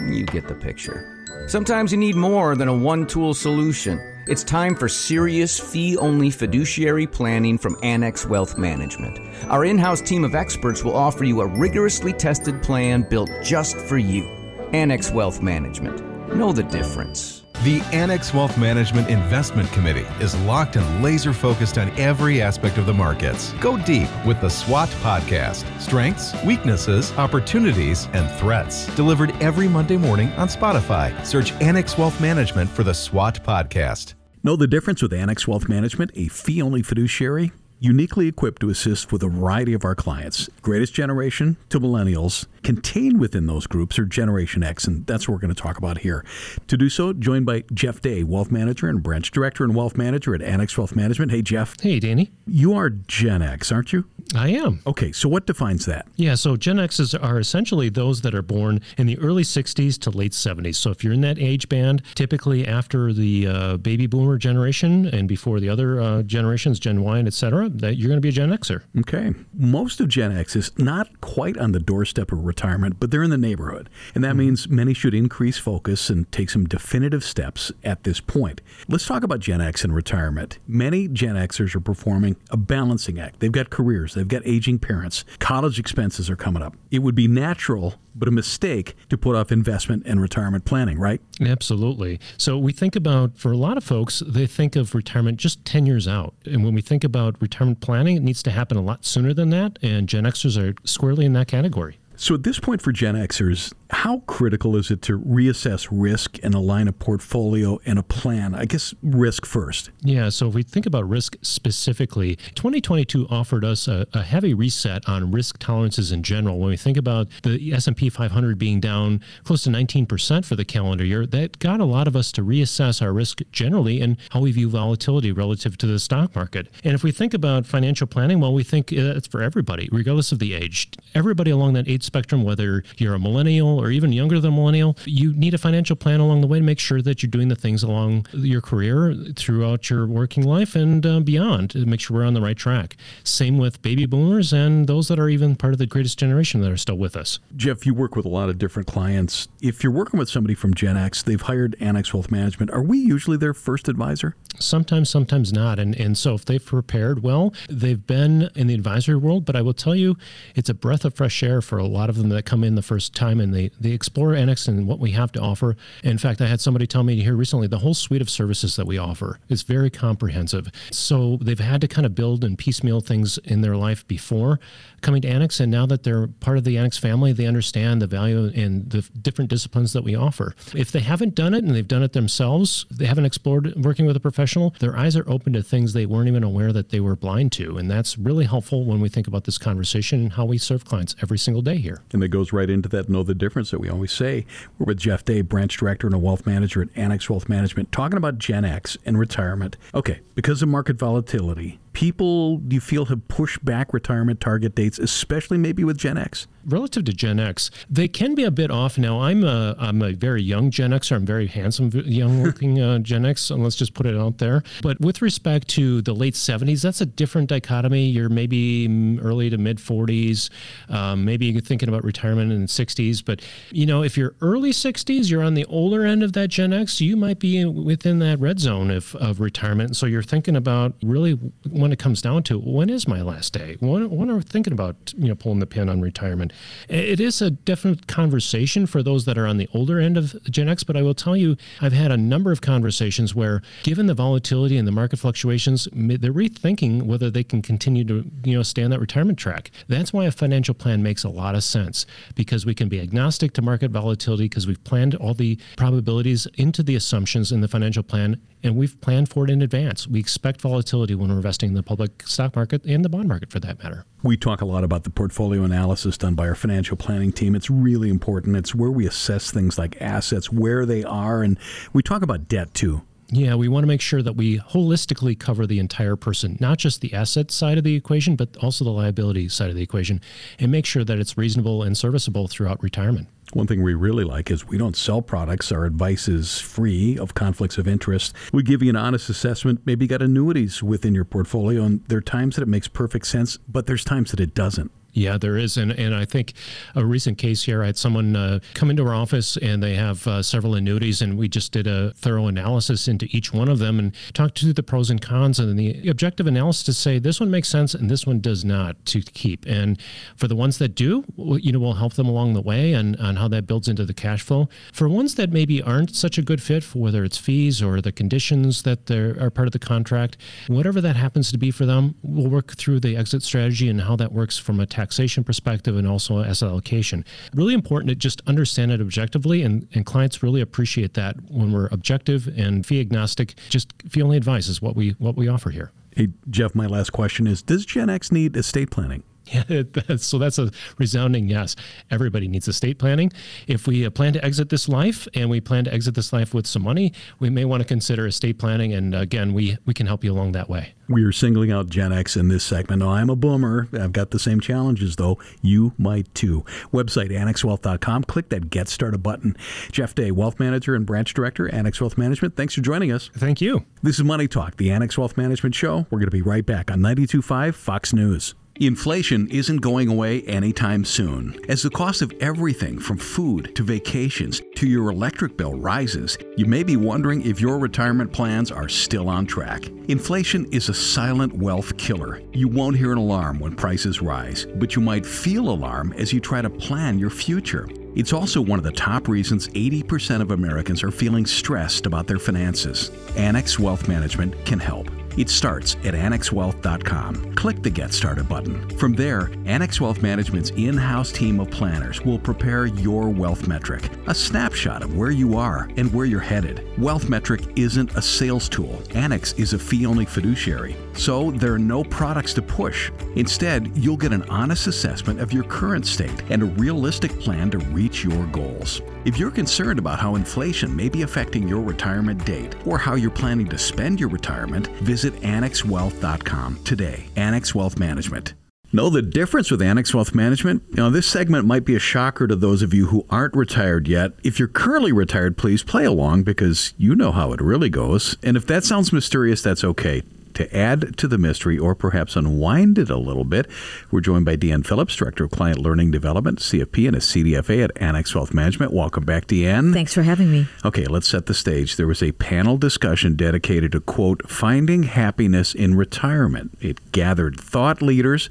You get the picture. Sometimes you need more than a one tool solution. It's time for serious fee only fiduciary planning from Annex Wealth Management. Our in house team of experts will offer you a rigorously tested plan built just for you. Annex Wealth Management. Know the difference. The Annex Wealth Management Investment Committee is locked and laser focused on every aspect of the markets. Go deep with the SWOT podcast strengths, weaknesses, opportunities, and threats. Delivered every Monday morning on Spotify. Search Annex Wealth Management for the SWOT podcast. Know the difference with Annex Wealth Management, a fee only fiduciary? Uniquely equipped to assist with a variety of our clients, greatest generation to millennials. Contained within those groups are Generation X, and that's what we're going to talk about here. To do so, joined by Jeff Day, Wealth Manager and Branch Director and Wealth Manager at Annex Wealth Management. Hey, Jeff. Hey, Danny. You are Gen X, aren't you? I am. Okay, so what defines that? Yeah, so Gen X's are essentially those that are born in the early 60s to late 70s. So if you're in that age band, typically after the uh, baby boomer generation and before the other uh, generations, Gen Y and et cetera, that you're going to be a Gen Xer. Okay. Most of Gen X is not quite on the doorstep of retirement, but they're in the neighborhood. And that mm-hmm. means many should increase focus and take some definitive steps at this point. Let's talk about Gen X and retirement. Many Gen Xers are performing a balancing act. They've got careers, they've got aging parents, college expenses are coming up. It would be natural but a mistake to put off investment and retirement planning, right? Absolutely. So we think about, for a lot of folks, they think of retirement just 10 years out. And when we think about retirement planning, it needs to happen a lot sooner than that. And Gen Xers are squarely in that category. So at this point for Gen Xers, how critical is it to reassess risk and align a portfolio and a plan? I guess risk first. Yeah, so if we think about risk specifically, 2022 offered us a, a heavy reset on risk tolerances in general. When we think about the S&P 500 being down close to 19% for the calendar year, that got a lot of us to reassess our risk generally and how we view volatility relative to the stock market. And if we think about financial planning, well, we think eh, it's for everybody, regardless of the age. Everybody along that age spectrum, whether you're a millennial or even younger than a millennial, you need a financial plan along the way to make sure that you're doing the things along your career throughout your working life and uh, beyond to make sure we're on the right track. Same with baby boomers and those that are even part of the greatest generation that are still with us. Jeff, you work with a lot of different clients. If you're working with somebody from Gen X, they've hired Annex Wealth Management. Are we usually their first advisor? Sometimes, sometimes not. And, and so if they've prepared well, they've been in the advisory world. But I will tell you, it's a breath of fresh air for a lot lot of them that come in the first time and they, they explore Annex and what we have to offer. In fact, I had somebody tell me here recently the whole suite of services that we offer is very comprehensive. So they've had to kind of build and piecemeal things in their life before coming to Annex. And now that they're part of the Annex family, they understand the value and the different disciplines that we offer. If they haven't done it and they've done it themselves, they haven't explored working with a professional, their eyes are open to things they weren't even aware that they were blind to. And that's really helpful when we think about this conversation and how we serve clients every single day here. And it goes right into that know the difference that we always say. We're with Jeff Day, branch director and a wealth manager at Annex Wealth Management, talking about Gen X and retirement. Okay, because of market volatility, people do you feel have pushed back retirement target dates, especially maybe with Gen X? Relative to Gen X, they can be a bit off. Now, I'm a, I'm a very young Gen Xer. I'm very handsome, young looking uh, Gen X, and let's just put it out there. But with respect to the late 70s, that's a different dichotomy. You're maybe early to mid 40s, um, maybe you're thinking about retirement in the 60s. But, you know, if you're early 60s, you're on the older end of that Gen X, you might be within that red zone of, of retirement. So you're thinking about really when it comes down to when is my last day? When, when are we thinking about, you know, pulling the pin on retirement? It is a definite conversation for those that are on the older end of Gen X, but I will tell you, I've had a number of conversations where, given the volatility and the market fluctuations, they're rethinking whether they can continue to, you know, stay on that retirement track. That's why a financial plan makes a lot of sense because we can be agnostic to market volatility because we've planned all the probabilities into the assumptions in the financial plan and we've planned for it in advance. We expect volatility when we're investing in the public stock market and the bond market for that matter. We talk a lot about the portfolio analysis done by our financial planning team. It's really important. It's where we assess things like assets, where they are, and we talk about debt too. Yeah, we want to make sure that we holistically cover the entire person, not just the asset side of the equation, but also the liability side of the equation, and make sure that it's reasonable and serviceable throughout retirement. One thing we really like is we don't sell products. Our advice is free of conflicts of interest. We give you an honest assessment. Maybe you got annuities within your portfolio, and there are times that it makes perfect sense, but there's times that it doesn't. Yeah, there is, and and I think a recent case here, I had someone uh, come into our office and they have uh, several annuities, and we just did a thorough analysis into each one of them and talked to the pros and cons, and the objective analysis to say this one makes sense and this one does not to keep. And for the ones that do, you know, we'll help them along the way and on how that builds into the cash flow. For ones that maybe aren't such a good fit, for whether it's fees or the conditions that are part of the contract, whatever that happens to be for them, we'll work through the exit strategy and how that works from a tax taxation perspective and also asset allocation. Really important to just understand it objectively, and, and clients really appreciate that when we're objective and fee agnostic. Just fee only advice is what we what we offer here. Hey, Jeff, my last question is Does Gen X need estate planning? Yeah, so that's a resounding yes. Everybody needs estate planning. If we uh, plan to exit this life and we plan to exit this life with some money, we may want to consider estate planning. And again, we, we can help you along that way. We are singling out Gen X in this segment. Now, I'm a boomer. I've got the same challenges, though. You might too. Website annexwealth.com. Click that Get Started button. Jeff Day, Wealth Manager and Branch Director, Annex Wealth Management. Thanks for joining us. Thank you. This is Money Talk, the Annex Wealth Management Show. We're going to be right back on 92.5 Fox News. Inflation isn't going away anytime soon. As the cost of everything from food to vacations to your electric bill rises, you may be wondering if your retirement plans are still on track. Inflation is a silent wealth killer. You won't hear an alarm when prices rise, but you might feel alarm as you try to plan your future. It's also one of the top reasons 80% of Americans are feeling stressed about their finances. Annex Wealth Management can help. It starts at annexwealth.com. Click the Get Started button. From there, Annex Wealth Management's in house team of planners will prepare your wealth metric, a snapshot of where you are and where you're headed. Wealth Metric isn't a sales tool, Annex is a fee only fiduciary, so there are no products to push. Instead, you'll get an honest assessment of your current state and a realistic plan to reach your goals. If you're concerned about how inflation may be affecting your retirement date or how you're planning to spend your retirement, visit annexwealth.com today. Annex Wealth Management. Know the difference with Annex Wealth Management? Know, this segment might be a shocker to those of you who aren't retired yet. If you're currently retired, please play along because you know how it really goes. And if that sounds mysterious, that's okay To add to the mystery or perhaps unwind it a little bit, we're joined by Deanne Phillips, Director of Client Learning Development, CFP, and a CDFA at Annex Wealth Management. Welcome back, Deanne. Thanks for having me. Okay, let's set the stage. There was a panel discussion dedicated to, quote, finding happiness in retirement. It gathered thought leaders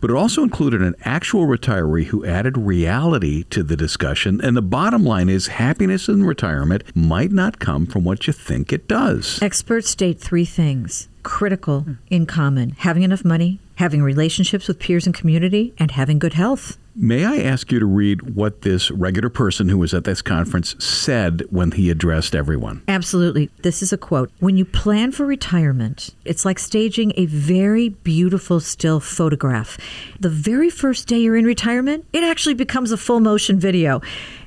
but it also included an actual retiree who added reality to the discussion. And the bottom line is happiness in retirement might not come from what you think it does. Experts state three things critical hmm. in common having enough money, having relationships with peers and community, and having good health. May I ask you to read what this regular person who was at this conference said when he addressed everyone? Absolutely. This is a quote. When you plan for retirement, it's like staging a very beautiful still photograph. The very first day you're in retirement, it actually becomes a full motion video.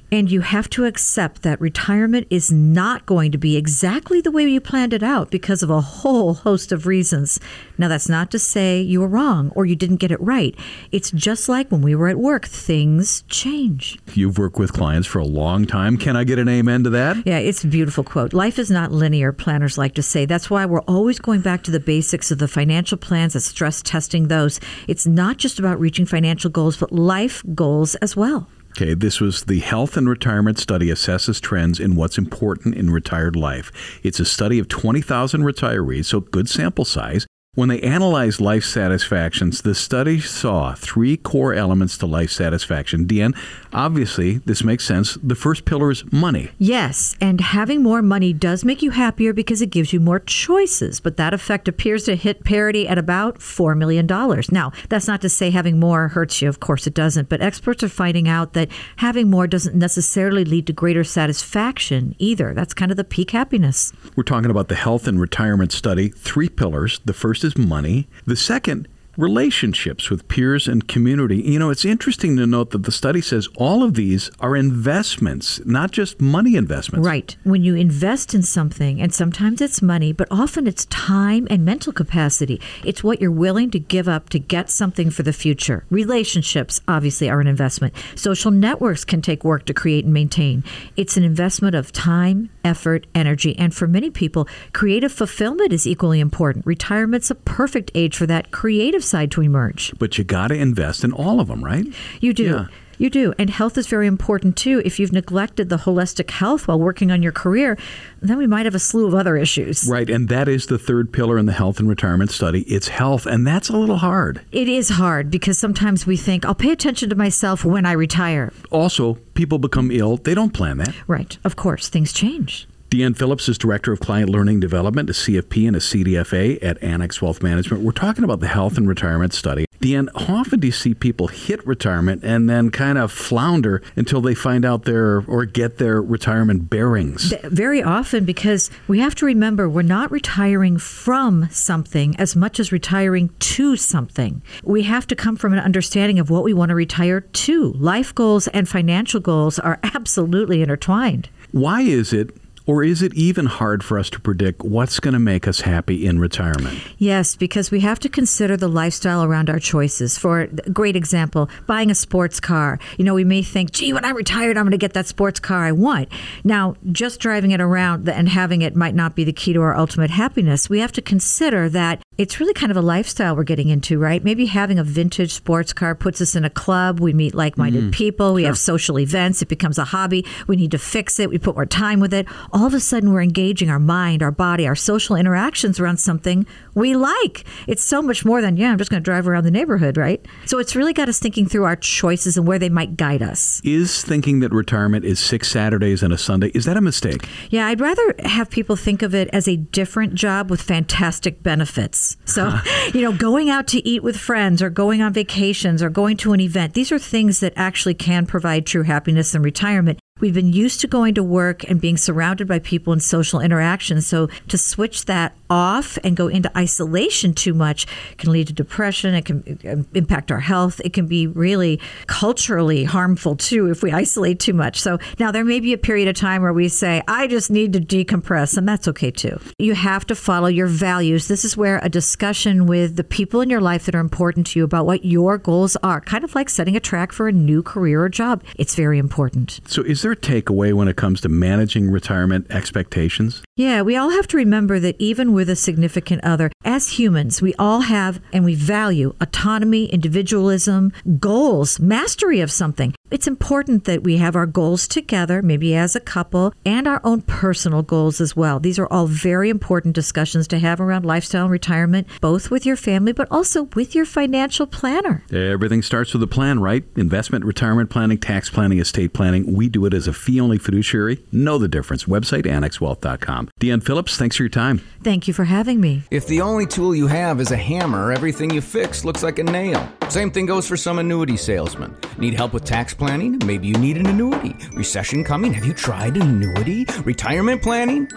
And you have to accept that retirement is not going to be exactly the way you planned it out because of a whole host of reasons. Now, that's not to say you were wrong or you didn't get it right. It's just like when we were at work, things change. You've worked with clients for a long time. Can I get an amen to that? Yeah, it's a beautiful quote. Life is not linear, planners like to say. That's why we're always going back to the basics of the financial plans and stress testing those. It's not just about reaching financial goals, but life goals as well. Okay, this was the Health and Retirement Study assesses trends in what's important in retired life. It's a study of 20,000 retirees, so good sample size. When they analyzed life satisfactions, the study saw three core elements to life satisfaction. Deanne, obviously, this makes sense. The first pillar is money. Yes, and having more money does make you happier because it gives you more choices, but that effect appears to hit parity at about $4 million. Now, that's not to say having more hurts you, of course it doesn't, but experts are finding out that having more doesn't necessarily lead to greater satisfaction either. That's kind of the peak happiness. We're talking about the health and retirement study, three pillars. The first is money. The second relationships with peers and community. You know, it's interesting to note that the study says all of these are investments, not just money investments. Right. When you invest in something, and sometimes it's money, but often it's time and mental capacity. It's what you're willing to give up to get something for the future. Relationships, obviously, are an investment. Social networks can take work to create and maintain. It's an investment of time, effort, energy, and for many people, creative fulfillment is equally important. Retirement's a perfect age for that creative side to emerge. But you got to invest in all of them, right? You do. Yeah. You do. And health is very important too. If you've neglected the holistic health while working on your career, then we might have a slew of other issues. Right. And that is the third pillar in the health and retirement study. It's health. And that's a little hard. It is hard because sometimes we think, I'll pay attention to myself when I retire. Also, people become ill. They don't plan that. Right. Of course, things change. Deanne Phillips is Director of Client Learning Development, a CFP and a CDFA at Annex Wealth Management. We're talking about the health and retirement study. How often do you see people hit retirement and then kind of flounder until they find out their or get their retirement bearings? Very often, because we have to remember we're not retiring from something as much as retiring to something. We have to come from an understanding of what we want to retire to. Life goals and financial goals are absolutely intertwined. Why is it or is it even hard for us to predict what's going to make us happy in retirement? Yes, because we have to consider the lifestyle around our choices. For a great example, buying a sports car. You know, we may think, gee, when I'm retired, I'm going to get that sports car I want. Now, just driving it around and having it might not be the key to our ultimate happiness. We have to consider that it's really kind of a lifestyle we're getting into, right? Maybe having a vintage sports car puts us in a club. We meet like minded mm, people. We sure. have social events. It becomes a hobby. We need to fix it. We put more time with it. All of a sudden, we're engaging our mind, our body, our social interactions around something we like. It's so much more than, yeah, I'm just going to drive around the neighborhood, right? So it's really got us thinking through our choices and where they might guide us. Is thinking that retirement is six Saturdays and a Sunday, is that a mistake? Yeah, I'd rather have people think of it as a different job with fantastic benefits. So, you know, going out to eat with friends or going on vacations or going to an event, these are things that actually can provide true happiness in retirement. We've been used to going to work and being surrounded by people and social interaction. So to switch that off and go into isolation too much can lead to depression. It can uh, impact our health. It can be really culturally harmful too if we isolate too much. So now there may be a period of time where we say, I just need to decompress, and that's okay too. You have to follow your values. This is where a discussion with the people in your life that are important to you about what your goals are, kind of like setting a track for a new career or job, it's very important. So is there a takeaway when it comes to managing retirement expectations? Yeah, we all have to remember that even with a significant other, as humans, we all have and we value autonomy, individualism, goals, mastery of something. It's important that we have our goals together, maybe as a couple, and our own personal goals as well. These are all very important discussions to have around lifestyle and retirement, both with your family, but also with your financial planner. Everything starts with a plan, right? Investment, retirement planning, tax planning, estate planning. We do it as a fee only fiduciary. Know the difference. Website annexwealth.com. Deanne Phillips, thanks for your time. Thank you for having me. If the only tool you have is a hammer, everything you fix looks like a nail. Same thing goes for some annuity salesman. Need help with tax planning? Maybe you need an annuity. Recession coming? Have you tried an annuity? Retirement planning?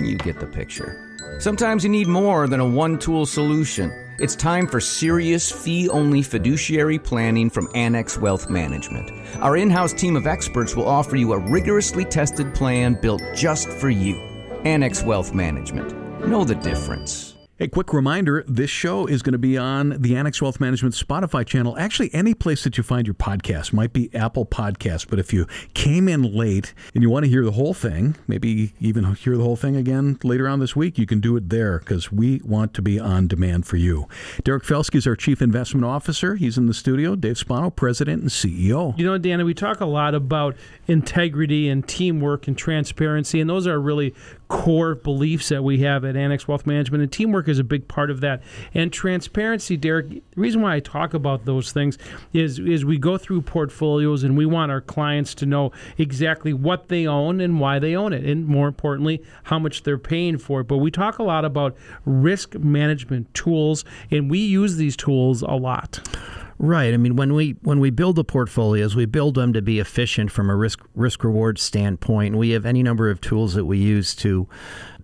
You get the picture. Sometimes you need more than a one tool solution. It's time for serious fee only fiduciary planning from Annex Wealth Management. Our in house team of experts will offer you a rigorously tested plan built just for you. Annex Wealth Management. Know the difference. A quick reminder this show is going to be on the Annex Wealth Management Spotify channel. Actually, any place that you find your podcast might be Apple Podcasts. But if you came in late and you want to hear the whole thing, maybe even hear the whole thing again later on this week, you can do it there because we want to be on demand for you. Derek Felske is our Chief Investment Officer. He's in the studio. Dave Spano, President and CEO. You know, Dana, we talk a lot about integrity and teamwork and transparency, and those are really core beliefs that we have at Annex Wealth Management, and teamwork is a big part of that. And transparency, Derek. The reason why I talk about those things is is we go through portfolios and we want our clients to know exactly what they own and why they own it, and more importantly, how much they're paying for it. But we talk a lot about risk management tools, and we use these tools a lot. Right. I mean, when we when we build the portfolios, we build them to be efficient from a risk risk reward standpoint. We have any number of tools that we use to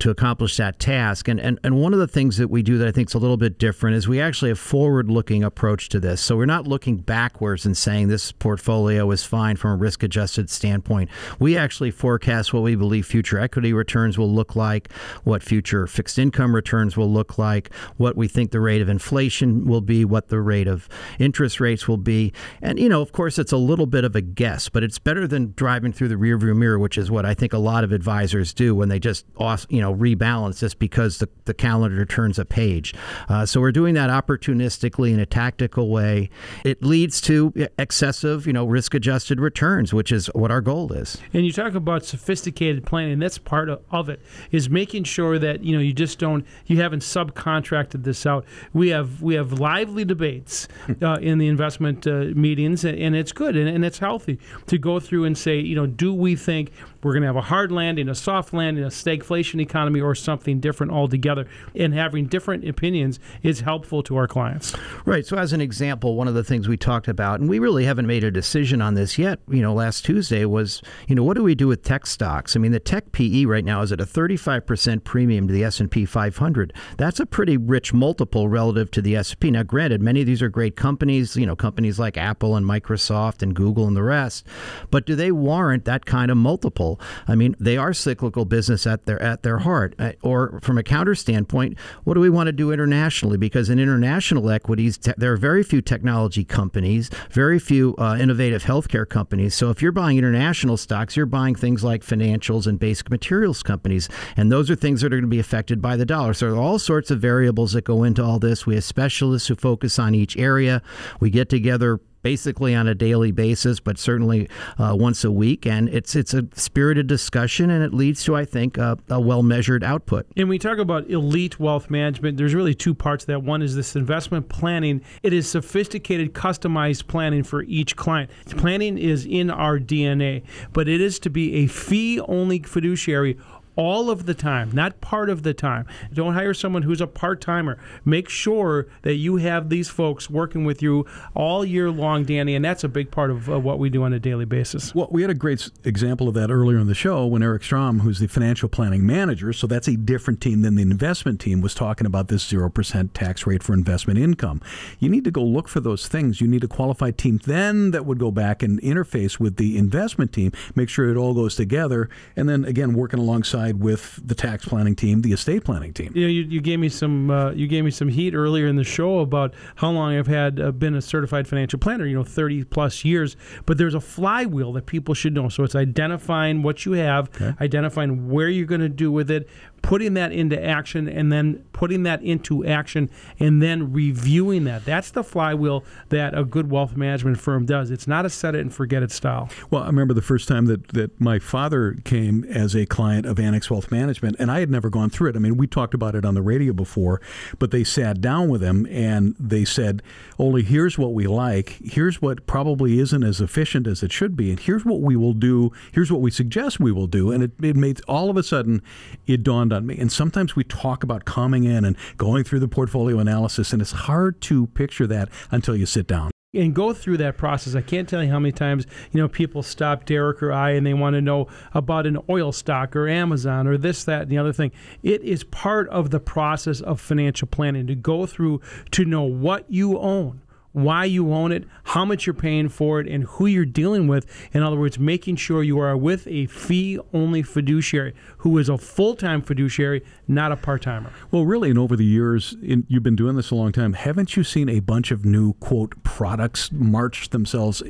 to accomplish that task. And, and and one of the things that we do that I think is a little bit different is we actually have forward looking approach to this. So we're not looking backwards and saying this portfolio is fine from a risk adjusted standpoint. We actually forecast what we believe future equity returns will look like, what future fixed income returns will look like, what we think the rate of inflation will be, what the rate of interest rates will be. And you know, of course it's a little bit of a guess, but it's better than driving through the rearview mirror, which is what I think a lot of advisors do when they just you know know rebalance just because the, the calendar turns a page. Uh, so we're doing that opportunistically in a tactical way. It leads to excessive, you know, risk adjusted returns, which is what our goal is. And you talk about sophisticated planning. That's part of, of it is making sure that you know you just don't you haven't subcontracted this out. We have we have lively debates uh, in the investment uh, meetings, and, and it's good and, and it's healthy to go through and say, you know, do we think we're going to have a hard landing, a soft landing, a stagflation economy, or something different altogether. And having different opinions is helpful to our clients. Right. So, as an example, one of the things we talked about, and we really haven't made a decision on this yet, you know, last Tuesday was, you know, what do we do with tech stocks? I mean, the tech PE right now is at a 35% premium to the S&P 500. That's a pretty rich multiple relative to the S&P. Now, granted, many of these are great companies, you know, companies like Apple and Microsoft and Google and the rest, but do they warrant that kind of multiple? I mean, they are cyclical business at their at their heart. Uh, or from a counter standpoint, what do we want to do internationally? Because in international equities, te- there are very few technology companies, very few uh, innovative healthcare companies. So if you're buying international stocks, you're buying things like financials and basic materials companies, and those are things that are going to be affected by the dollar. So there are all sorts of variables that go into all this. We have specialists who focus on each area. We get together basically on a daily basis, but certainly uh, once a week. And it's it's a spirited discussion, and it leads to, I think, a, well measured output. And we talk about elite wealth management. There's really two parts. That one is this investment planning. It is sophisticated, customized planning for each client. Planning is in our DNA, but it is to be a fee only fiduciary all of the time, not part of the time. Don't hire someone who's a part timer. Make sure that you have these folks working with you all year long, Danny, and that's a big part of uh, what we do on a daily basis. Well, we had a great example of that earlier in the show when Eric Strom, who's the financial planning manager, so that's a different team than the investment team, was talking about this 0% tax rate for investment income. You need to go look for those things. You need a qualified team then that would go back and interface with the investment team, make sure it all goes together, and then again, working alongside side with the tax planning team, the estate planning team. You know, you, you gave me some uh, you gave me some heat earlier in the show about how long I've had uh, been a certified financial planner. You know, thirty plus years. But there's a flywheel that people should know. So it's identifying what you have, okay. identifying where you're going to do with it, putting that into action and then putting that into action and then reviewing that. That's the flywheel that a good wealth management firm does. It's not a set it and forget it style. Well, I remember the first time that, that my father came as a client of Annex Wealth Management, and I had never gone through it. I mean, we talked about it on the radio before, but they sat down with him and they said, Only here's what we like. Here's what probably isn't as efficient as it should be. And here's what we will do. Here's what we suggest we will do. And it, it made all of a sudden, it dawned on me. And sometimes we talk about coming in and going through the portfolio analysis, and it's hard to picture that until you sit down and go through that process. I can't tell you how many times you know people stop Derek or I and they want to know about an oil stock or Amazon or this, that, and the other thing. It is part of the process of financial planning to go through to know what you own why you own it, how much you're paying for it, and who you're dealing with. In other words, making sure you are with a fee only fiduciary who is a full time fiduciary, not a part timer. Well, really, and over the years, in, you've been doing this a long time, haven't you seen a bunch of new, quote, products march themselves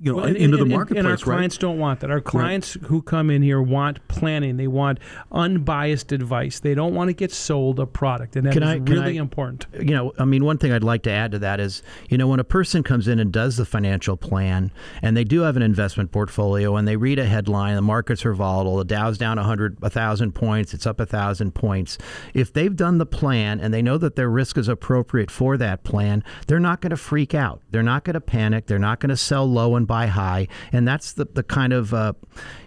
you know, well, and, into the marketplace. And our right? clients don't want that. Our clients right. who come in here want planning. They want unbiased advice. They don't want to get sold a product, and that can is I, really I, important. You know, I mean, one thing I'd like to add to that is, you know, when a person comes in and does the financial plan, and they do have an investment portfolio, and they read a headline, the markets are volatile, the Dow's down 100, 1,000 points, it's up 1,000 points. If they've done the plan and they know that their risk is appropriate for that plan, they're not going to freak out. They're not going to panic. They're not going to sell low and buy high, and that's the the kind of uh,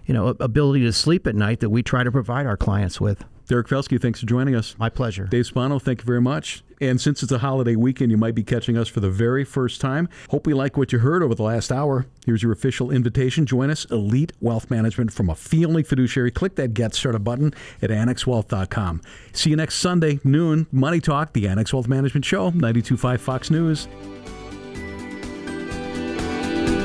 you know ability to sleep at night that we try to provide our clients with. Derek Felske, thanks for joining us. My pleasure. Dave Spano, thank you very much. And since it's a holiday weekend, you might be catching us for the very first time. Hope you like what you heard over the last hour. Here's your official invitation. Join us, Elite Wealth Management from a fee-only fiduciary. Click that Get Started button at annexwealth.com. See you next Sunday, noon, Money Talk, the Annex Wealth Management Show, 92.5 Fox News.